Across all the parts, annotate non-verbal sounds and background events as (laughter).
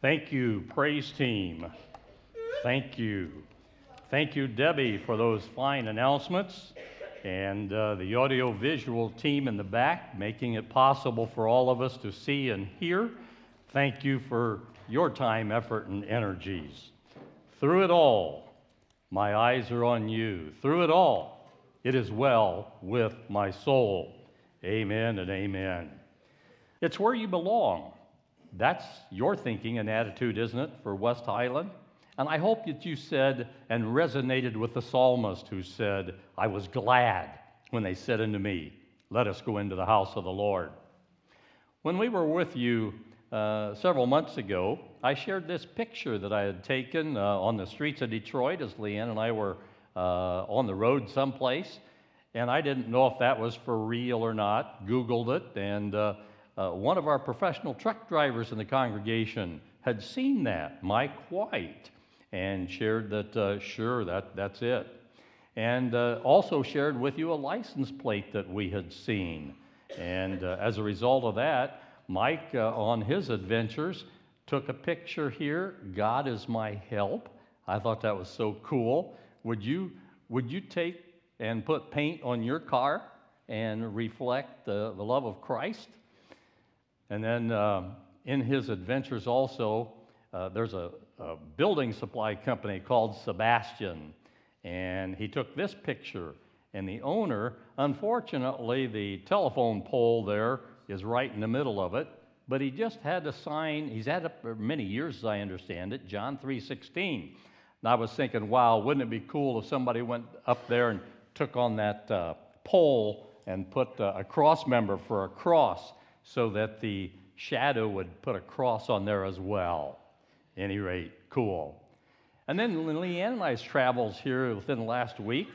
Thank you, praise team. Thank you. Thank you, Debbie, for those fine announcements and uh, the audio visual team in the back making it possible for all of us to see and hear. Thank you for your time, effort, and energies. Through it all, my eyes are on you. Through it all, it is well with my soul. Amen and amen. It's where you belong. That's your thinking and attitude, isn't it, for West Highland? And I hope that you said and resonated with the psalmist who said, I was glad when they said unto me, Let us go into the house of the Lord. When we were with you uh, several months ago, I shared this picture that I had taken uh, on the streets of Detroit as Leanne and I were uh, on the road someplace. And I didn't know if that was for real or not. Googled it, and uh, one of our professional truck drivers in the congregation had seen that, Mike White, and shared that, uh, sure, that, that's it. And uh, also shared with you a license plate that we had seen. And uh, as a result of that, Mike, uh, on his adventures, took a picture here God is my help. I thought that was so cool. Would you, would you take and put paint on your car and reflect the love of Christ? And then um, in his adventures, also, uh, there's a, a, building supply company called Sebastian. And he took this picture. And the owner, unfortunately, the telephone pole there is right in the middle of it. But he just had a sign, he's had it for many years, as I understand it, John 3.16. And I was thinking, wow, wouldn't it be cool if somebody went up there and took on that uh, pole and put uh, a cross member for a cross so that the shadow would put a cross on there as well. Any rate, cool. And then Leanne and I's travels here within the last week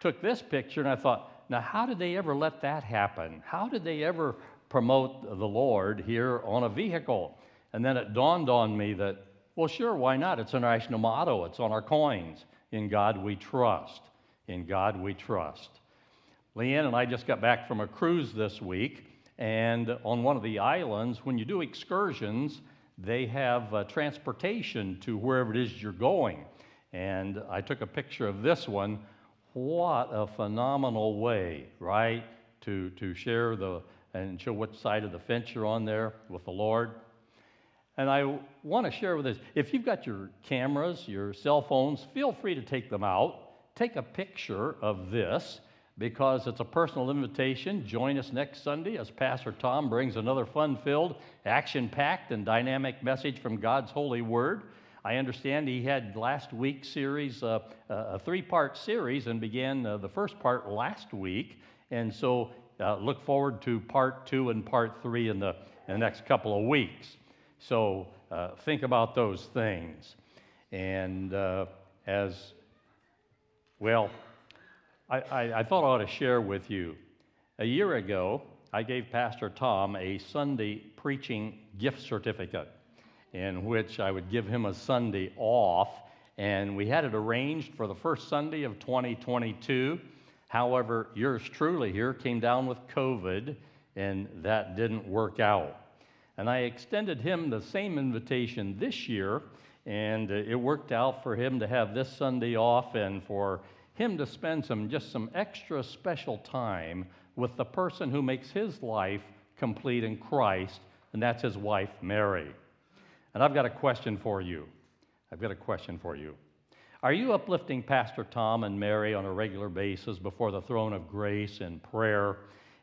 took this picture, and I thought, now how did they ever let that happen? How did they ever promote the Lord here on a vehicle? And then it dawned on me that, well, sure, why not? It's a national motto, it's on our coins. In God we trust. In God we trust. Leanne and I just got back from a cruise this week, and on one of the islands, when you do excursions, they have uh, transportation to wherever it is you're going. And I took a picture of this one. What a phenomenal way, right? To, to share the and show what side of the fence you're on there with the Lord. And I want to share with this if you've got your cameras, your cell phones, feel free to take them out. Take a picture of this because it's a personal invitation. Join us next Sunday as Pastor Tom brings another fun filled, action packed, and dynamic message from God's holy word. I understand he had last week's series, uh, a three part series, and began uh, the first part last week. And so uh, look forward to part two and part three in the, in the next couple of weeks. So uh, think about those things. And uh, as well, I, I, thought I ought to share with you. A year ago, I gave Pastor Tom a Sunday preaching gift certificate in which I would give him a Sunday off. And we had it arranged for the first Sunday of 2022. However, yours truly here came down with COVID, and that didn't work out. And I extended him the same invitation this year, and it worked out for him to have this Sunday off and for him to spend some just some extra special time with the person who makes his life complete in Christ, and that's his wife, Mary. And I've got a question for you. I've got a question for you. Are you uplifting Pastor Tom and Mary on a regular basis before the throne of grace in prayer?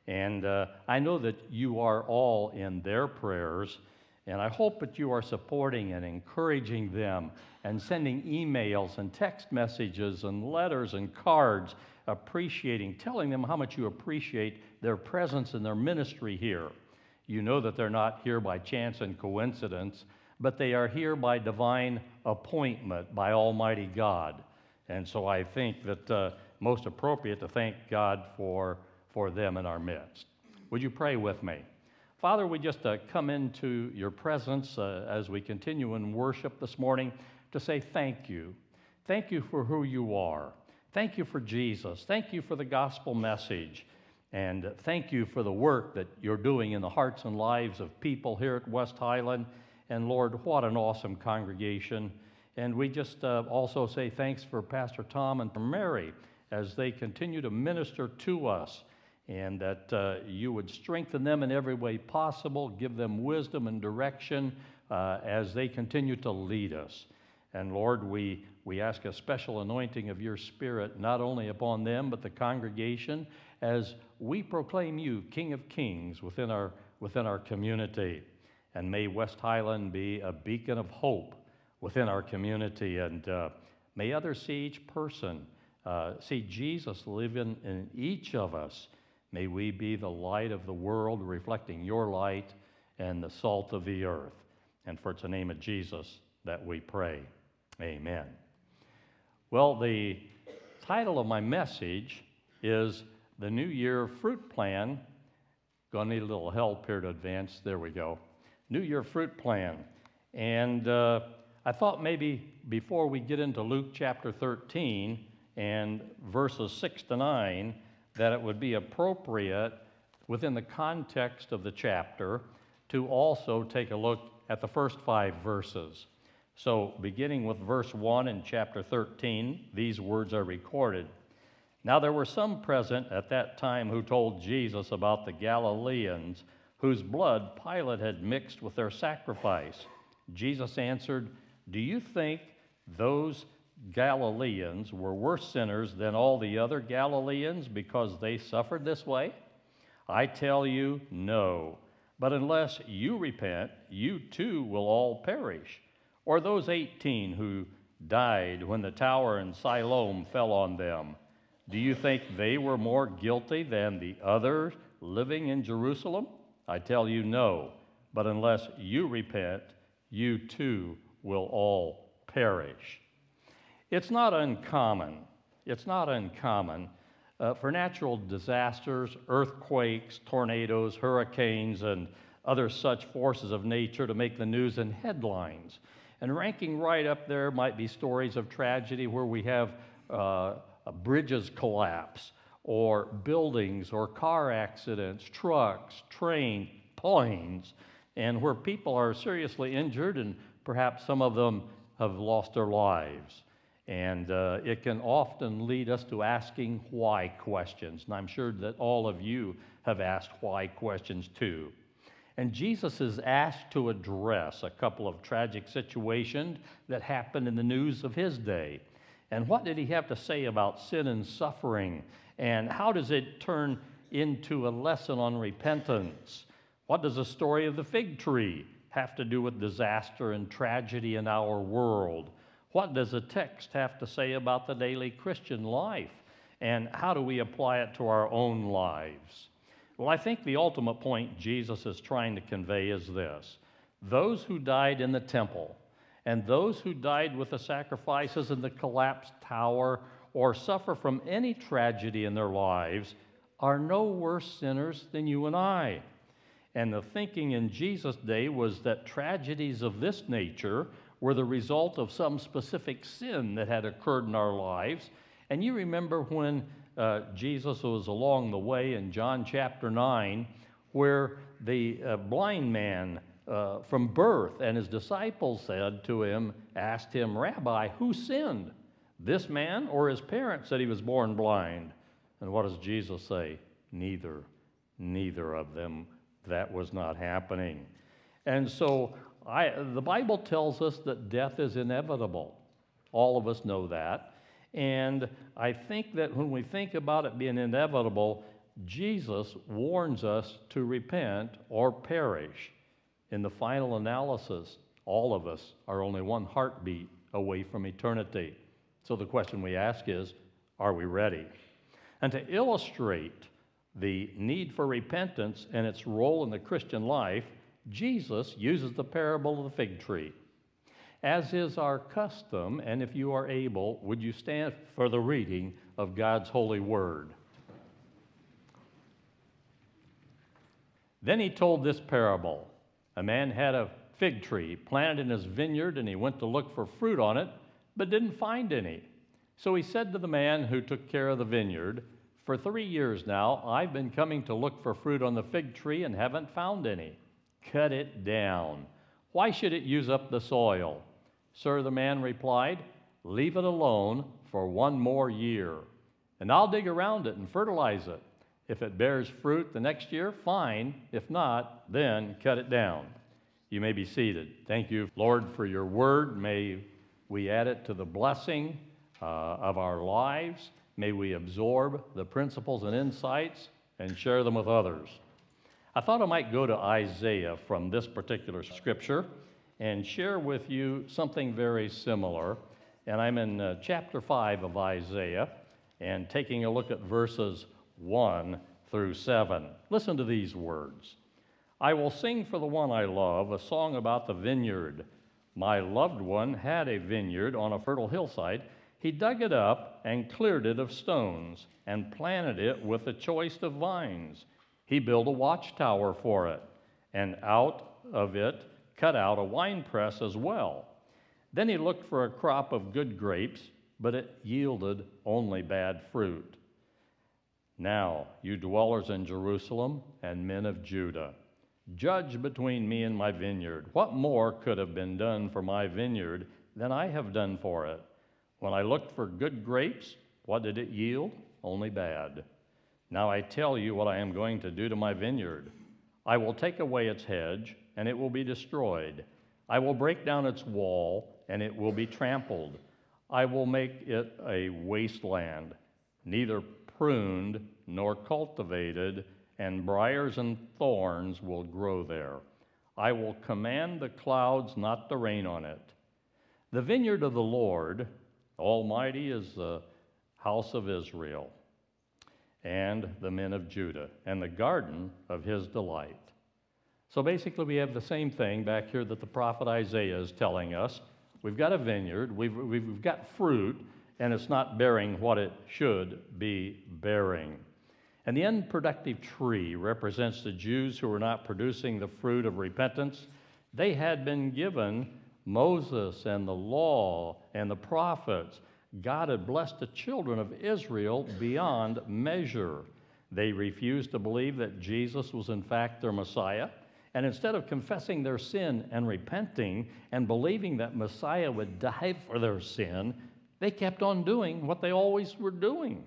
And uh, I know that you are all in their prayers. And I hope that you are supporting and encouraging them and sending emails and text messages and letters and cards appreciating, telling them how much you appreciate their presence and their ministry here. You know that they're not here by chance and coincidence, but they are here by divine appointment by Almighty God. And so I think that uh, most appropriate to thank God for, for them in our midst. Would you pray with me? Father, we just uh, come into your presence uh, as we continue in worship this morning to say thank you. Thank you for who you are. Thank you for Jesus. Thank you for the gospel message. And thank you for the work that you're doing in the hearts and lives of people here at West Highland And Lord, what an awesome congregation. And we just uh, also say thanks for Pastor Tom and Mary as they continue to minister to us, and that uh, you would strengthen them in every way possible, give them wisdom and direction uh, as they continue to lead us. And Lord, we, we ask a special anointing of your Spirit, not only upon them, but the congregation, as we proclaim you King of Kings within our, within our community. And may West Highland be a beacon of hope within our community. And uh, may others see each person, uh, see Jesus living in each of us. May we be the light of the world, reflecting your light and the salt of the earth. And for it's the name of Jesus that we pray. Amen. Well, the title of my message is The New Year Fruit Plan. Gonna need a little help here to advance. There we go. New Year Fruit Plan. And uh, I thought maybe before we get into Luke chapter 13 and verses 6 to 9, that it would be appropriate within the context of the chapter to also take a look at the first five verses. So, beginning with verse 1 in chapter 13, these words are recorded. Now, there were some present at that time who told Jesus about the Galileans whose blood Pilate had mixed with their sacrifice. Jesus answered, do you think those Galileans were worse sinners than all the other Galileans because they suffered this way? I tell you, no. But unless you repent, you too will all perish. Or those 18 who died when the tower in Siloam fell on them. Do you think they were more guilty than the others living in Jerusalem? I tell you, no. But unless you repent, you too will all perish. It's not uncommon, it's not uncommon uh, for natural disasters, earthquakes, tornadoes, hurricanes, and other such forces of nature to make the news and headlines. And ranking right up there might be stories of tragedy where we have uh, bridges collapse, or buildings, or car accidents, trucks, trains, planes, and where people are seriously injured and Perhaps some of them have lost their lives. And uh, it can often lead us to asking why questions. And I'm sure that all of you have asked why questions too. And Jesus is asked to address a couple of tragic situations that happened in the news of his day. And what did he have to say about sin and suffering? And how does it turn into a lesson on repentance? What does the story of the fig tree have to do with disaster and tragedy in our world? What does the text have to say about the daily Christian life? And how do we apply it to our own lives? Well, I think the ultimate point Jesus is trying to convey is this those who died in the temple and those who died with the sacrifices in the collapsed tower or suffer from any tragedy in their lives are no worse sinners than you and I. And the thinking in Jesus' day was that tragedies of this nature were the result of some specific sin that had occurred in our lives. And you remember when uh, Jesus was along the way in John chapter 9, where the uh, blind man uh, from birth and his disciples said to him, asked him, Rabbi, who sinned, this man or his parents, that he was born blind? And what does Jesus say? Neither, neither of them that was not happening. And so I, the Bible tells us that death is inevitable. All of us know that. And I think that when we think about it being inevitable, Jesus warns us to repent or perish. In the final analysis, all of us are only one heartbeat away from eternity. So the question we ask is are we ready? And to illustrate the need for repentance and its role in the Christian life, Jesus uses the parable of the fig tree. As is our custom, and if you are able, would you stand for the reading of God's holy word? Then he told this parable A man had a fig tree planted in his vineyard, and he went to look for fruit on it, but didn't find any. So he said to the man who took care of the vineyard, for three years now, I've been coming to look for fruit on the fig tree and haven't found any. Cut it down. Why should it use up the soil? Sir, the man replied, Leave it alone for one more year, and I'll dig around it and fertilize it. If it bears fruit the next year, fine. If not, then cut it down. You may be seated. Thank you, Lord, for your word. May we add it to the blessing uh, of our lives. May we absorb the principles and insights and share them with others. I thought I might go to Isaiah from this particular scripture and share with you something very similar. And I'm in uh, chapter 5 of Isaiah and taking a look at verses 1 through 7. Listen to these words I will sing for the one I love a song about the vineyard. My loved one had a vineyard on a fertile hillside. He dug it up and cleared it of stones and planted it with the choice of vines. He built a watchtower for it, and out of it cut out a winepress as well. Then he looked for a crop of good grapes, but it yielded only bad fruit. Now, you dwellers in Jerusalem and men of Judah, judge between me and my vineyard. What more could have been done for my vineyard than I have done for it? When I looked for good grapes, what did it yield? Only bad. Now I tell you what I am going to do to my vineyard. I will take away its hedge, and it will be destroyed. I will break down its wall, and it will be trampled. I will make it a wasteland, neither pruned nor cultivated, and briars and thorns will grow there. I will command the clouds not to rain on it. The vineyard of the Lord Almighty is the house of Israel and the men of Judah, and the garden of his delight. So basically, we have the same thing back here that the prophet Isaiah is telling us. We've got a vineyard, we've, we've got fruit, and it's not bearing what it should be bearing. And the unproductive tree represents the Jews who were not producing the fruit of repentance. They had been given Moses and the law and the prophets. God had blessed the children of Israel beyond measure. They refused to believe that Jesus was, in fact, their Messiah. And instead of confessing their sin and repenting and believing that Messiah would die for their sin, they kept on doing what they always were doing.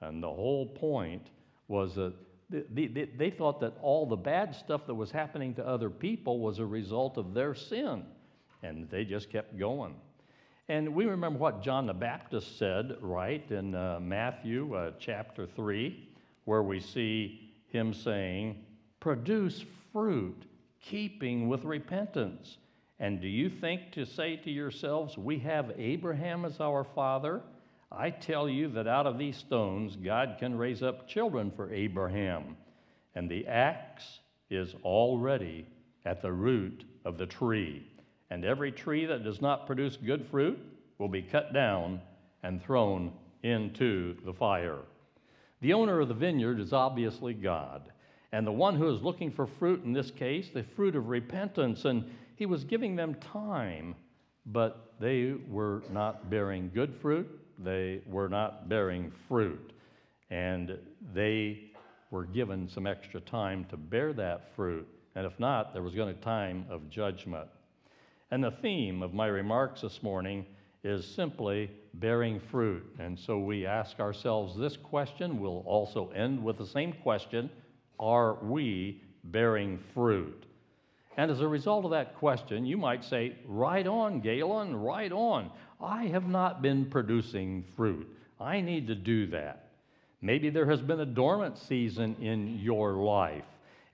And the whole point was that they, they, they, thought that all the bad stuff that was happening to other people was a result of their sin. And they just kept going. And we remember what John the Baptist said, right, in uh, Matthew uh, chapter 3, where we see him saying, Produce fruit, keeping with repentance. And do you think to say to yourselves, We have Abraham as our father? I tell you that out of these stones, God can raise up children for Abraham. And the axe is already at the root of the tree and every tree that does not produce good fruit will be cut down and thrown into the fire. The owner of the vineyard is obviously God, and the one who is looking for fruit in this case, the fruit of repentance, and he was giving them time, but they were not bearing good fruit. They were not bearing fruit, and they were given some extra time to bear that fruit, and if not, there was going to be time of judgment. And the theme of my remarks this morning is simply bearing fruit. And so we ask ourselves this question. We'll also end with the same question Are we bearing fruit? And as a result of that question, you might say, Right on, Galen, right on. I have not been producing fruit. I need to do that. Maybe there has been a dormant season in your life.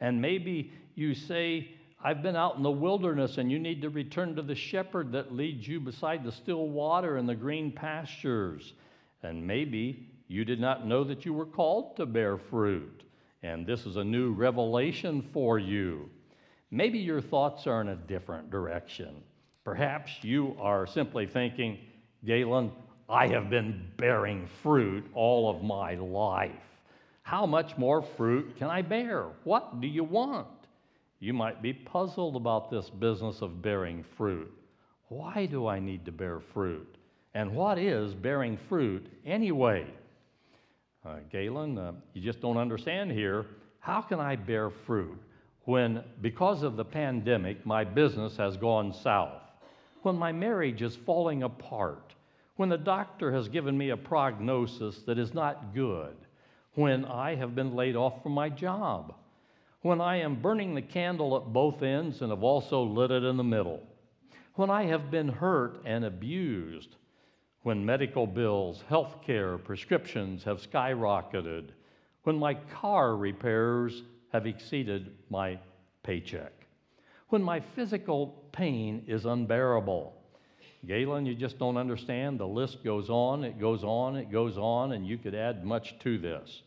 And maybe you say, I've been out in the wilderness, and you need to return to the shepherd that leads you beside the still water and the green pastures. And maybe you did not know that you were called to bear fruit, and this is a new revelation for you. Maybe your thoughts are in a different direction. Perhaps you are simply thinking, Galen, I have been bearing fruit all of my life. How much more fruit can I bear? What do you want? You might be puzzled about this business of bearing fruit. Why do I need to bear fruit? And what is bearing fruit anyway? Uh, Galen, uh, you just don't understand here. How can I bear fruit? when, because of the pandemic, my business has gone south, when my marriage is falling apart, when the doctor has given me a prognosis that is not good, when I have been laid off from my job, when I am burning the candle at both ends and have also lit it in the middle, when I have been hurt and abused, when medical bills, health care, prescriptions have skyrocketed, when my car repairs have exceeded my paycheck, when my physical pain is unbearable. Galen, you just don't understand. The list goes on, it goes on, it goes on, and you could add much to this.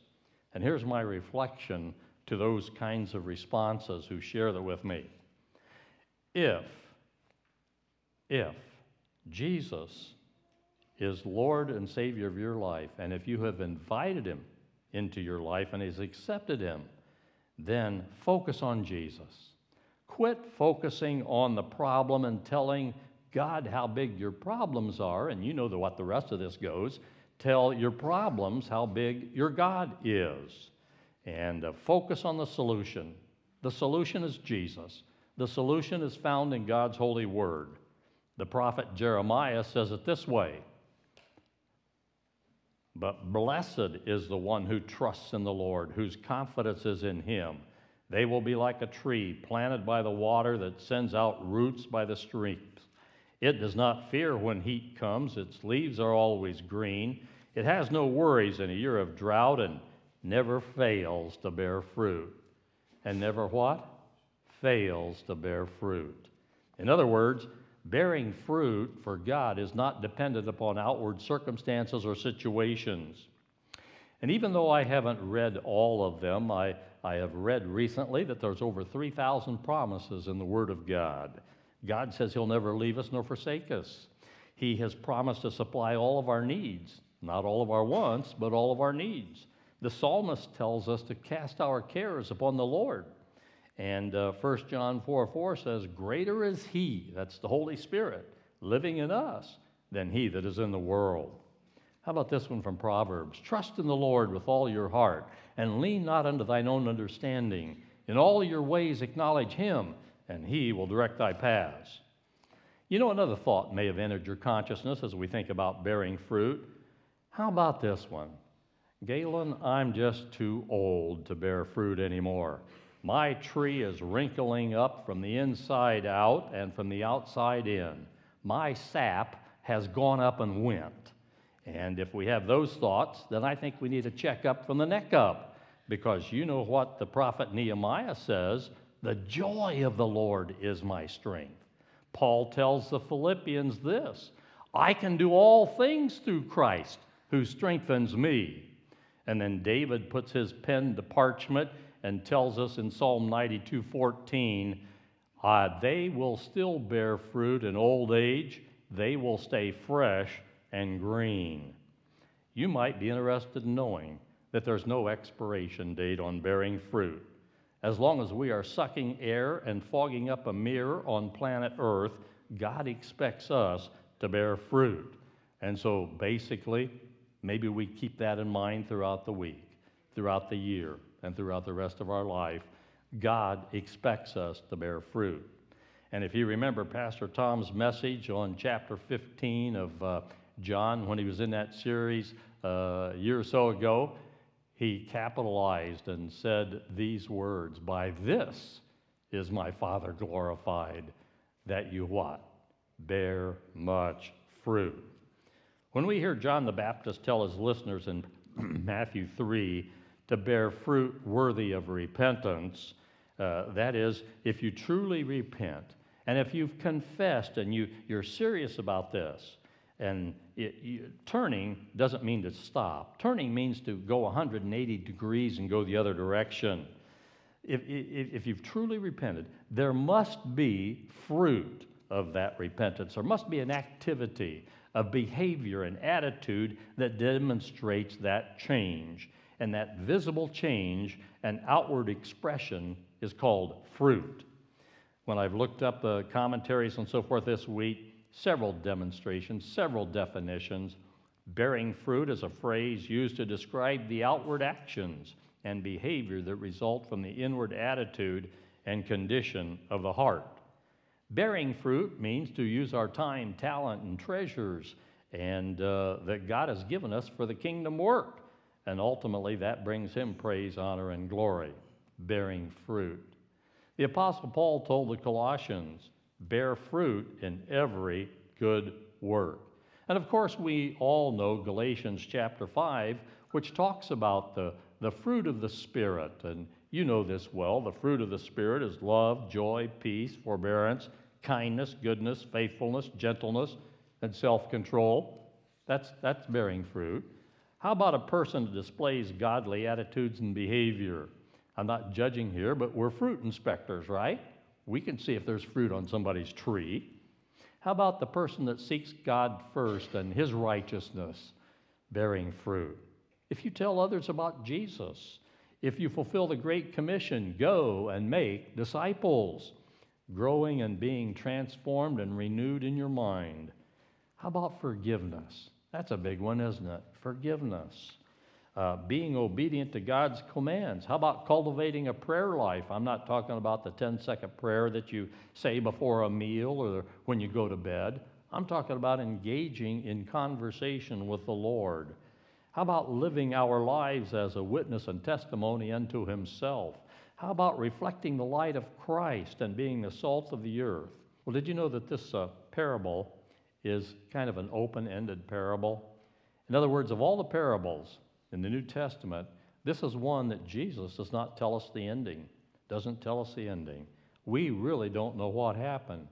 And here's my reflection to those kinds of responses who share that with me. If, if Jesus is Lord and Savior of your life, and if you have invited Him into your life and has accepted Him, then focus on Jesus. Quit focusing on the problem and telling God how big your problems are, and you know what the rest of this goes. Tell your problems how big your God is. And uh, focus on the solution. The solution is Jesus. The solution is found in God's holy word. The prophet Jeremiah says it this way But blessed is the one who trusts in the Lord, whose confidence is in him. They will be like a tree planted by the water that sends out roots by the streams. It does not fear when heat comes, its leaves are always green. It has no worries in a year of drought and never fails to bear fruit. And never what? Fails to bear fruit. In other words, bearing fruit for God is not dependent upon outward circumstances or situations. And even though I haven't read all of them, I, I have read recently that there's over 3,000 promises in the Word of God. God says He'll never leave us nor forsake us. He has promised to supply all of our needs, not all of our wants, but all of our needs. The psalmist tells us to cast our cares upon the Lord. And uh, 1 John 4 4 says, Greater is He, that's the Holy Spirit, living in us, than He that is in the world. How about this one from Proverbs? Trust in the Lord with all your heart, and lean not unto thine own understanding. In all your ways acknowledge Him, and He will direct thy paths. You know, another thought may have entered your consciousness as we think about bearing fruit. How about this one? Galen, I'm just too old to bear fruit anymore. My tree is wrinkling up from the inside out and from the outside in. My sap has gone up and went. And if we have those thoughts, then I think we need to check up from the neck up. Because you know what the prophet Nehemiah says the joy of the Lord is my strength. Paul tells the Philippians this I can do all things through Christ who strengthens me. And then David puts his pen to parchment and tells us in Psalm 92 14, uh, they will still bear fruit in old age, they will stay fresh and green. You might be interested in knowing that there's no expiration date on bearing fruit. As long as we are sucking air and fogging up a mirror on planet Earth, God expects us to bear fruit. And so basically, Maybe we keep that in mind throughout the week, throughout the year, and throughout the rest of our life. God expects us to bear fruit. And if you remember Pastor Tom's message on chapter 15 of uh, John, when he was in that series uh, a year or so ago, he capitalized and said these words By this is my Father glorified, that you what? Bear much fruit. When we hear John the Baptist tell his listeners in (clears throat) Matthew 3 to bear fruit worthy of repentance, uh, that is, if you truly repent, and if you've confessed and you, you're serious about this, and it, you, turning doesn't mean to stop. Turning means to go 180 degrees and go the other direction. If, if, if you've truly repented, there must be fruit of that repentance. There must be an activity of behavior and attitude that demonstrates that change. And that visible change and outward expression is called fruit. When I've looked up the commentaries and so forth this week, several demonstrations, several definitions. Bearing fruit is a phrase used to describe the outward actions and behavior that result from the inward attitude and condition of the heart. Bearing fruit means to use our time, talent, and treasures and uh, that God has given us for the kingdom work. And ultimately, that brings him praise, honor, and glory, bearing fruit. The Apostle Paul told the Colossians, bear fruit in every good work. And of course, we all know Galatians chapter 5, which talks about the, the fruit of the Spirit. And you know this well. The fruit of the Spirit is love, joy, peace, forbearance, kindness, goodness, faithfulness, gentleness, and self control. That's, that's bearing fruit. How about a person that displays godly attitudes and behavior? I'm not judging here, but we're fruit inspectors, right? We can see if there's fruit on somebody's tree. How about the person that seeks God first and his righteousness, bearing fruit? If you tell others about Jesus, if you fulfill the Great Commission, go and make disciples, growing and being transformed and renewed in your mind. How about forgiveness? That's a big one, isn't it? Forgiveness. Uh, being obedient to God's commands. How about cultivating a prayer life? I'm not talking about the 10 second prayer that you say before a meal or when you go to bed. I'm talking about engaging in conversation with the Lord. How about living our lives as a witness and testimony unto Himself? How about reflecting the light of Christ and being the salt of the earth? Well, did you know that this uh, parable is kind of an open ended parable? In other words, of all the parables, in the New Testament, this is one that Jesus does not tell us the ending, doesn't tell us the ending. We really don't know what happened.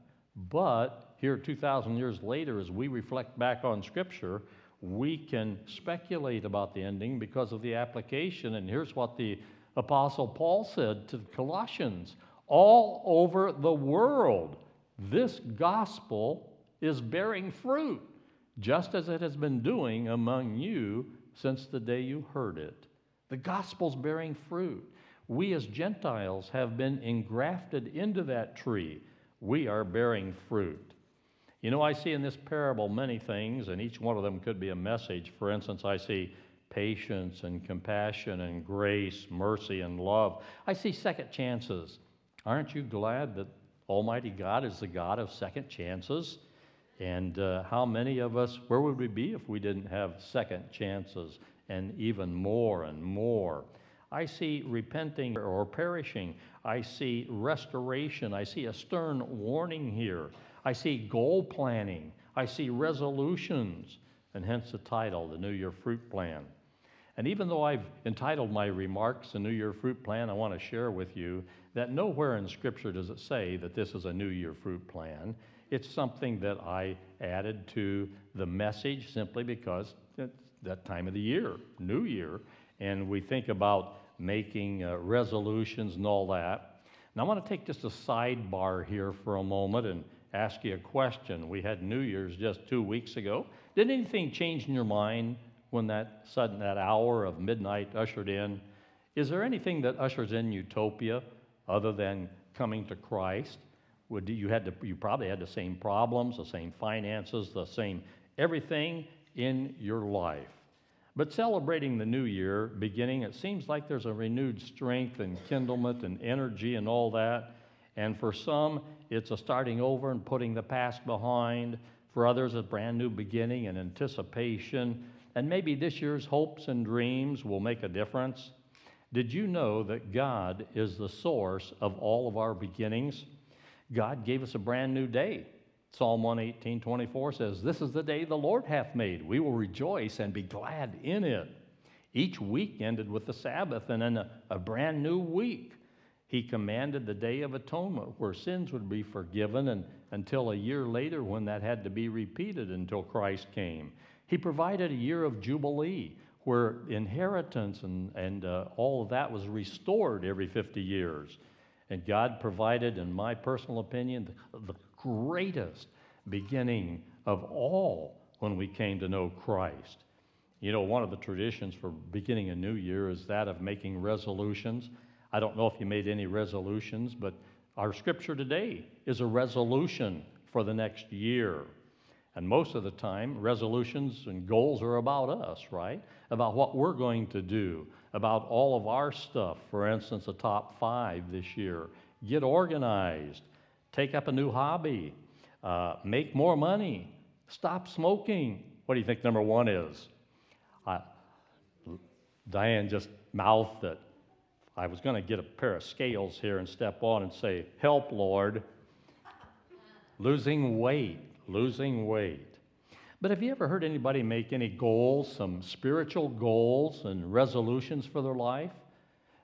But here, 2,000 years later, as we reflect back on Scripture, we can speculate about the ending because of the application. And here's what the Apostle Paul said to the Colossians all over the world, this gospel is bearing fruit, just as it has been doing among you since the day you heard it. The gospel's bearing fruit. We as Gentiles have been engrafted into that tree. We are bearing fruit. You know, I see in this parable many things, and each one of them could be a message. For instance, I see patience and compassion and grace, mercy and love. I see second chances. Aren't you glad that Almighty God is the God of second chances? And uh, how many of us, where would we be if we didn't have second chances and even more and more? I see repenting or perishing. I see restoration. I see a stern warning here. I see goal planning. I see resolutions, and hence the title, The New Year Fruit Plan. And even though I've entitled my remarks, The New Year Fruit Plan, I want to share with you that nowhere in Scripture does it say that this is a New Year fruit plan. It's something that I added to the message simply because it's that time of the year, New Year, and we think about making uh, resolutions and all that. Now, I want to take just a sidebar here for a moment and ask you a question. We had New Year's just two weeks ago. Did anything change in your mind when that sudden that hour of midnight ushered in? Is there anything that ushers in utopia other than coming to Christ? Would you had to, you probably had the same problems, the same finances, the same everything in your life. But celebrating the new year beginning, it seems like there's a renewed strength and kindlement and energy and all that. And for some, it's a starting over and putting the past behind. For others, a brand new beginning and anticipation. And maybe this year's hopes and dreams will make a difference. Did you know that God is the source of all of our beginnings? God gave us a brand new day. Psalm 118, 24 says, This is the day the Lord hath made. We will rejoice and be glad in it. Each week ended with the Sabbath and then a, a brand new week. He commanded the Day of Atonement where sins would be forgiven and until a year later when that had to be repeated until Christ came. He provided a year of Jubilee where inheritance and, and uh, all of that was restored every 50 years. And God provided, in my personal opinion, the, the greatest beginning of all when we came to know Christ. You know, one of the traditions for beginning a new year is that of making resolutions. I don't know if you made any resolutions, but our scripture today is a resolution for the next year. And most of the time, resolutions and goals are about us, right? About what we're going to do, about all of our stuff. For instance, the top five this year get organized, take up a new hobby, uh, make more money, stop smoking. What do you think number one is? Diane just mouthed it. I was going to get a pair of scales here and step on and say, Help, Lord. losing weight, losing weight. But have you ever heard anybody make any goals, some spiritual goals and resolutions for their life?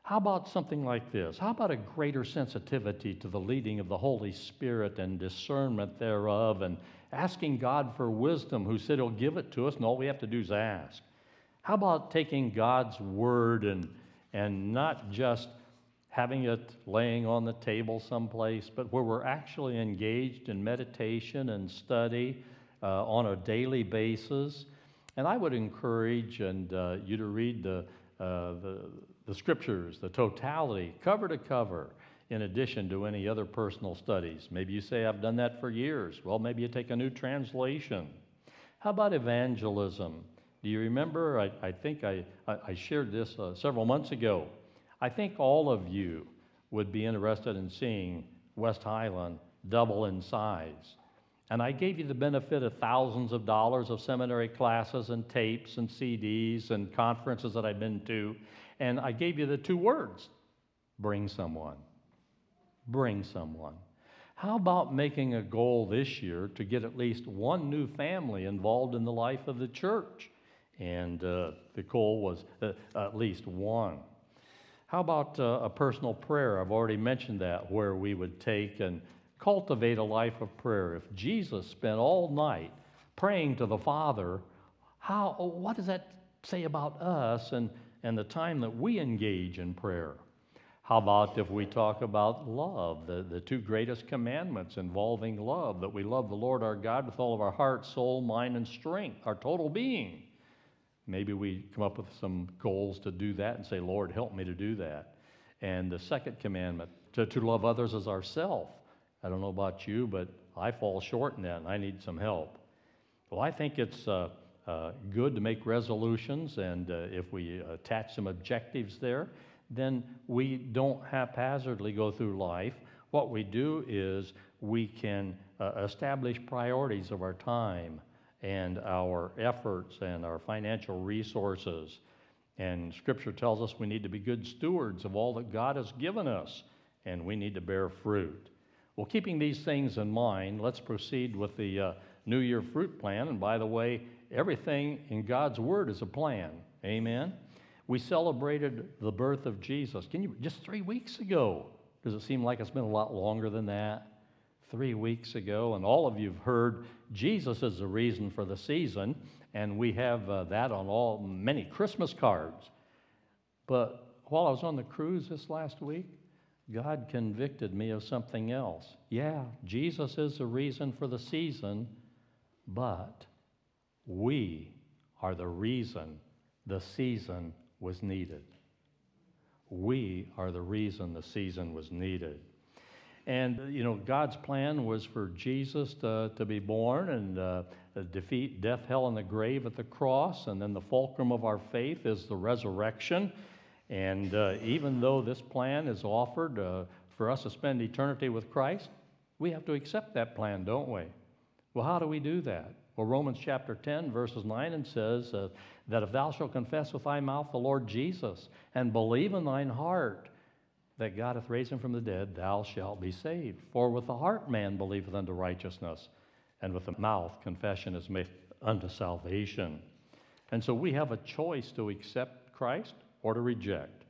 How about something like this? How about a greater sensitivity to the leading of the Holy Spirit and discernment thereof and asking God for wisdom, who said He'll give it to us, and all we have to do is ask? How about taking God's word and, and not just having it laying on the table someplace, but where we're actually engaged in meditation and study uh, on a daily basis. And I would encourage and uh, you to read the, uh, the, the scriptures, the totality, cover to cover, in addition to any other personal studies. Maybe you say, I've done that for years. Well, maybe you take a new translation. How about evangelism? Do you remember? I, I think I, I shared this uh, several months ago. I think all of you would be interested in seeing West Highland double in size. And I gave you the benefit of thousands of dollars of seminary classes and tapes and CDs and conferences that I've been to. And I gave you the two words bring someone. Bring someone. How about making a goal this year to get at least one new family involved in the life of the church? And uh, the goal was uh, at least one. How about uh, a personal prayer? I've already mentioned that, where we would take and cultivate a life of prayer. If Jesus spent all night praying to the Father, how, what does that say about us and, and the time that we engage in prayer? How about if we talk about love, the, the two greatest commandments involving love, that we love the Lord our God with all of our heart, soul, mind, and strength, our total being? Maybe we come up with some goals to do that and say, Lord, help me to do that. And the second commandment, to, to love others as ourself. I don't know about you, but I fall short in that and I need some help. Well, I think it's uh, uh, good to make resolutions, and uh, if we attach some objectives there, then we don't haphazardly go through life. What we do is we can uh, establish priorities of our time and our efforts and our financial resources. And Scripture tells us we need to be good stewards of all that God has given us, and we need to bear fruit. Well, keeping these things in mind, let's proceed with the uh, New Year fruit plan. And by the way, everything in God's Word is a plan. Amen. We celebrated the birth of Jesus. Can you just three weeks ago? Does it seem like it's been a lot longer than that? Three weeks ago, and all of you've heard Jesus is the reason for the season, and we have uh, that on all many Christmas cards. But while I was on the cruise this last week, God convicted me of something else. Yeah, Jesus is the reason for the season, but we are the reason the season was needed. We are the reason the season was needed. And, you know, God's plan was for Jesus to, to be born and uh, defeat death, hell, and the grave at the cross. And then the fulcrum of our faith is the resurrection. And uh, even though this plan is offered uh, for us to spend eternity with Christ, we have to accept that plan, don't we? Well, how do we do that? Well, Romans chapter 10, verses 9 and says uh, that if thou shalt confess with thy mouth the Lord Jesus and believe in thine heart that God hath raised him from the dead, thou shalt be saved. For with the heart man believeth unto righteousness, and with the mouth confession is made unto salvation. And so we have a choice to accept Christ or to reject.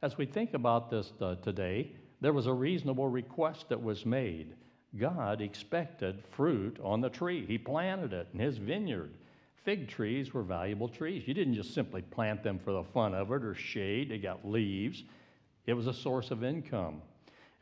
As we think about this uh, today, there was a reasonable request that was made. God expected fruit on the tree. He planted it in his vineyard. Fig trees were valuable trees. You didn't just simply plant them for the fun of it or shade, they got leaves. It was a source of income.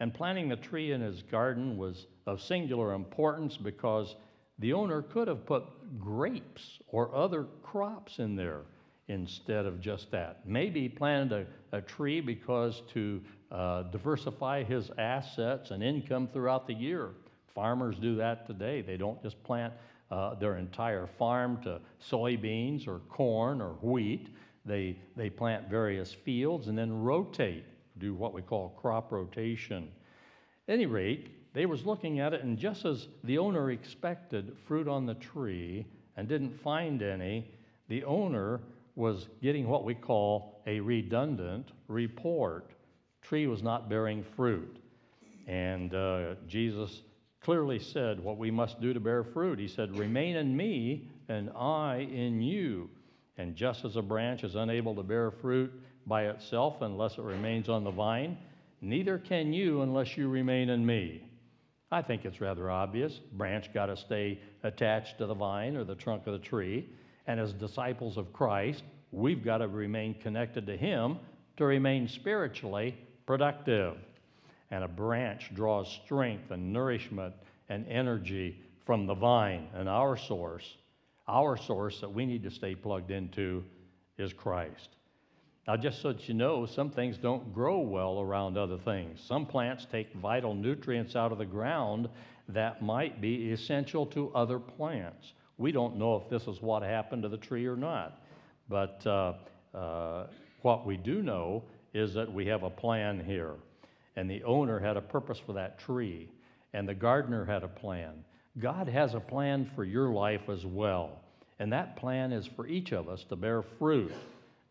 And planting the tree in his garden was of singular importance because the owner could have put grapes or other crops in there instead of just that. Maybe he planted a, a tree because to uh, diversify his assets and income throughout the year. Farmers do that today. They don't just plant uh, their entire farm to soybeans or corn or wheat. They, they plant various fields and then rotate, do what we call crop rotation. At any rate, they was looking at it, and just as the owner expected fruit on the tree and didn't find any, the owner was getting what we call a redundant report. Tree was not bearing fruit. And uh, Jesus clearly said what we must do to bear fruit. He said, Remain in me, and I in you. And just as a branch is unable to bear fruit by itself unless it remains on the vine, neither can you unless you remain in me. I think it's rather obvious. Branch got to stay attached to the vine or the trunk of the tree. And as disciples of Christ, we've got to remain connected to Him to remain spiritually productive. And a branch draws strength and nourishment and energy from the vine. And our source, our source that we need to stay plugged into is Christ. Now, just so that you know, some things don't grow well around other things. Some plants take vital nutrients out of the ground that might be essential to other plants. We don't know if this is what happened to the tree or not. But uh, uh, what we do know is that we have a plan here. And the owner had a purpose for that tree, and the gardener had a plan. God has a plan for your life as well. And that plan is for each of us to bear fruit.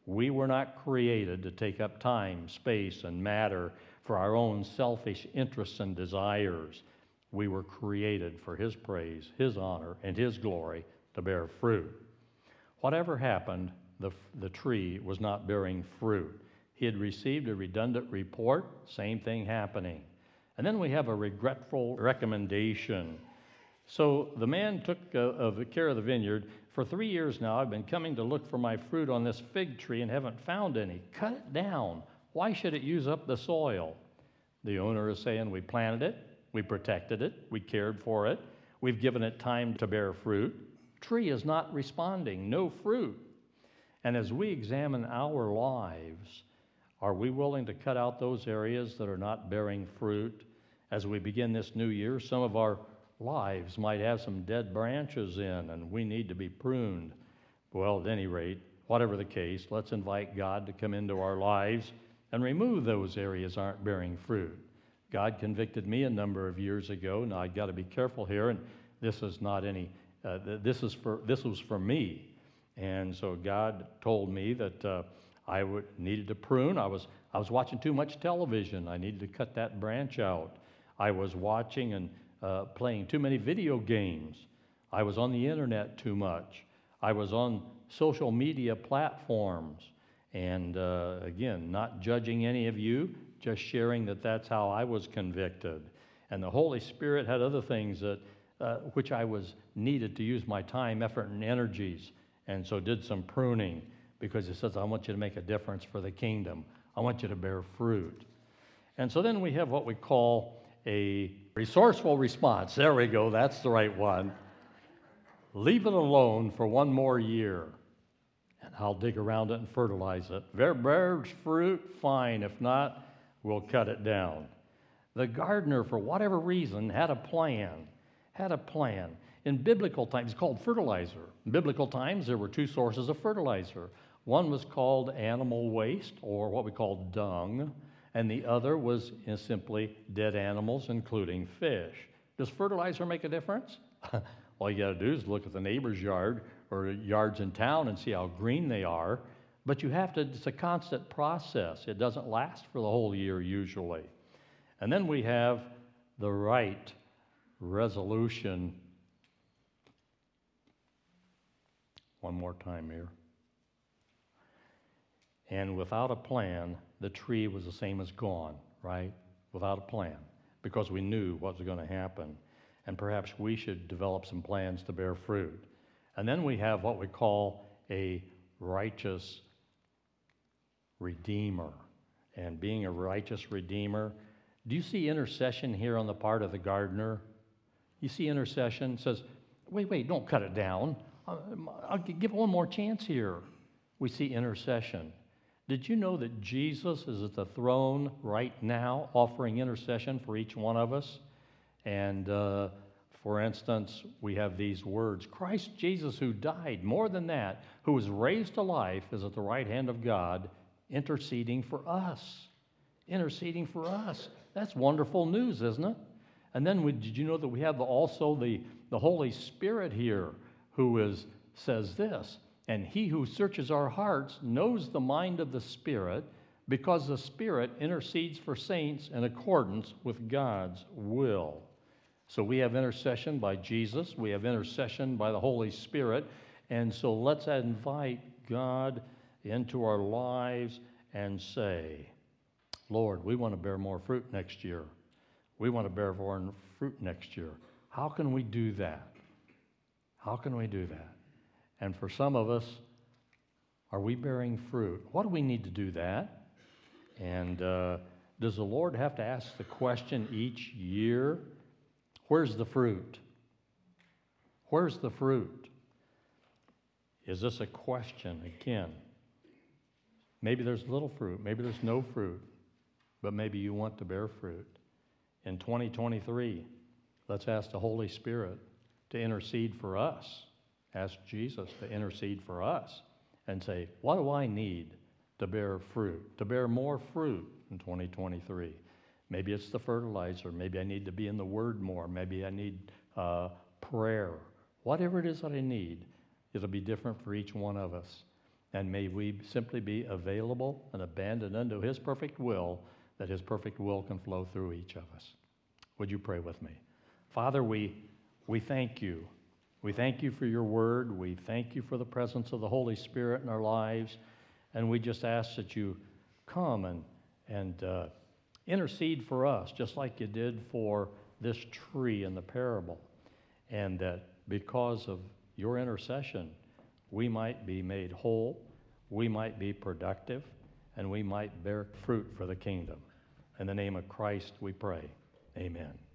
We were not created to take up time, space, and matter for our own selfish interests and desires. We were created for His praise, His honor, and His glory to bear fruit. Whatever happened, the, the tree was not bearing fruit. He had received a redundant report, same thing happening. And then we have a regretful recommendation. So the man took uh, of care of the vineyard. For three years now, I've been coming to look for my fruit on this fig tree and haven't found any. Cut it down. Why should it use up the soil? The owner is saying, We planted it, we protected it, we cared for it, we've given it time to bear fruit. Tree is not responding, no fruit. And as we examine our lives, are we willing to cut out those areas that are not bearing fruit? As we begin this new year, some of our lives might have some dead branches in, and we need to be pruned. Well, at any rate, whatever the case, let's invite God to come into our lives and remove those areas aren't bearing fruit. God convicted me a number of years ago. Now I've got to be careful here, and this is not any. Uh, this is for this was for me, and so God told me that uh, I would, needed to prune. I was, I was watching too much television. I needed to cut that branch out. I was watching and uh, playing too many video games. I was on the internet too much. I was on social media platforms. And uh, again, not judging any of you, just sharing that that's how I was convicted. And the Holy Spirit had other things that, uh, which I was needed to use my time, effort, and energies, and so did some pruning because He says, I want you to make a difference for the kingdom. I want you to bear fruit. And so then we have what we call a resourceful response. There we go, that's the right one. Leave it alone for one more year, and I'll dig around it and fertilize it. Bears fruit, fine. If not, we'll cut it down. The gardener, for whatever reason, had a plan. Had a plan. In biblical times, it's called fertilizer. In biblical times, there were two sources of fertilizer. One was called animal waste, or what we call dung, and the other was uh, simply dead animals, including fish. Does fertilizer make a difference? (laughs) All you got to do is look at the neighbor's yard or yards in town and see how green they are. But you have to, it's a constant process. It doesn't last for the whole year usually. And then we have the right resolution. One more time here. And without a plan, the tree was the same as gone, right? Without a plan, because we knew what was going to happen. And perhaps we should develop some plans to bear fruit. And then we have what we call a righteous redeemer. And being a righteous redeemer, do you see intercession here on the part of the gardener? You see intercession says, wait, wait, don't cut it down. Uh, I'll give it one more chance here. We see intercession. Did you know that Jesus is at the throne right now offering intercession for each one of us? And uh, for instance, we have these words Christ Jesus, who died, more than that, who was raised to life, is at the right hand of God, interceding for us. Interceding for us. That's wonderful news, isn't it? And then we, did you know that we have also the, the Holy Spirit here who is, says this, and he who searches our hearts knows the mind of the Spirit because the Spirit intercedes for saints in accordance with God's will. So we have intercession by Jesus, we have intercession by the Holy Spirit, and so let's invite God into our lives and say, Lord, we want to bear more fruit next year. We want to bear more fruit next year. How can we do that? How can we do that? And for some of us, are we bearing fruit? What do we need to do that? And uh, does the Lord have to ask the question each year? Where's the fruit? Where's the fruit? Is this a question again? Maybe there's little fruit, maybe there's no fruit, but maybe you want to bear fruit. In 2023, let's ask the Holy Spirit to intercede for us. Ask Jesus to intercede for us and say, What do I need to bear fruit, to bear more fruit in 2023? Maybe it's the fertilizer. Maybe I need to be in the Word more. Maybe I need uh, prayer. Whatever it is that I need, it'll be different for each one of us. And may we simply be available and abandoned unto His perfect will, that His perfect will can flow through each of us. Would you pray with me? Father, we, we thank you. We thank you for your word. We thank you for the presence of the Holy Spirit in our lives. And we just ask that you come and, and uh, intercede for us, just like you did for this tree in the parable. And that because of your intercession, we might be made whole, we might be productive, and we might bear fruit for the kingdom. In the name of Christ, we pray. Amen.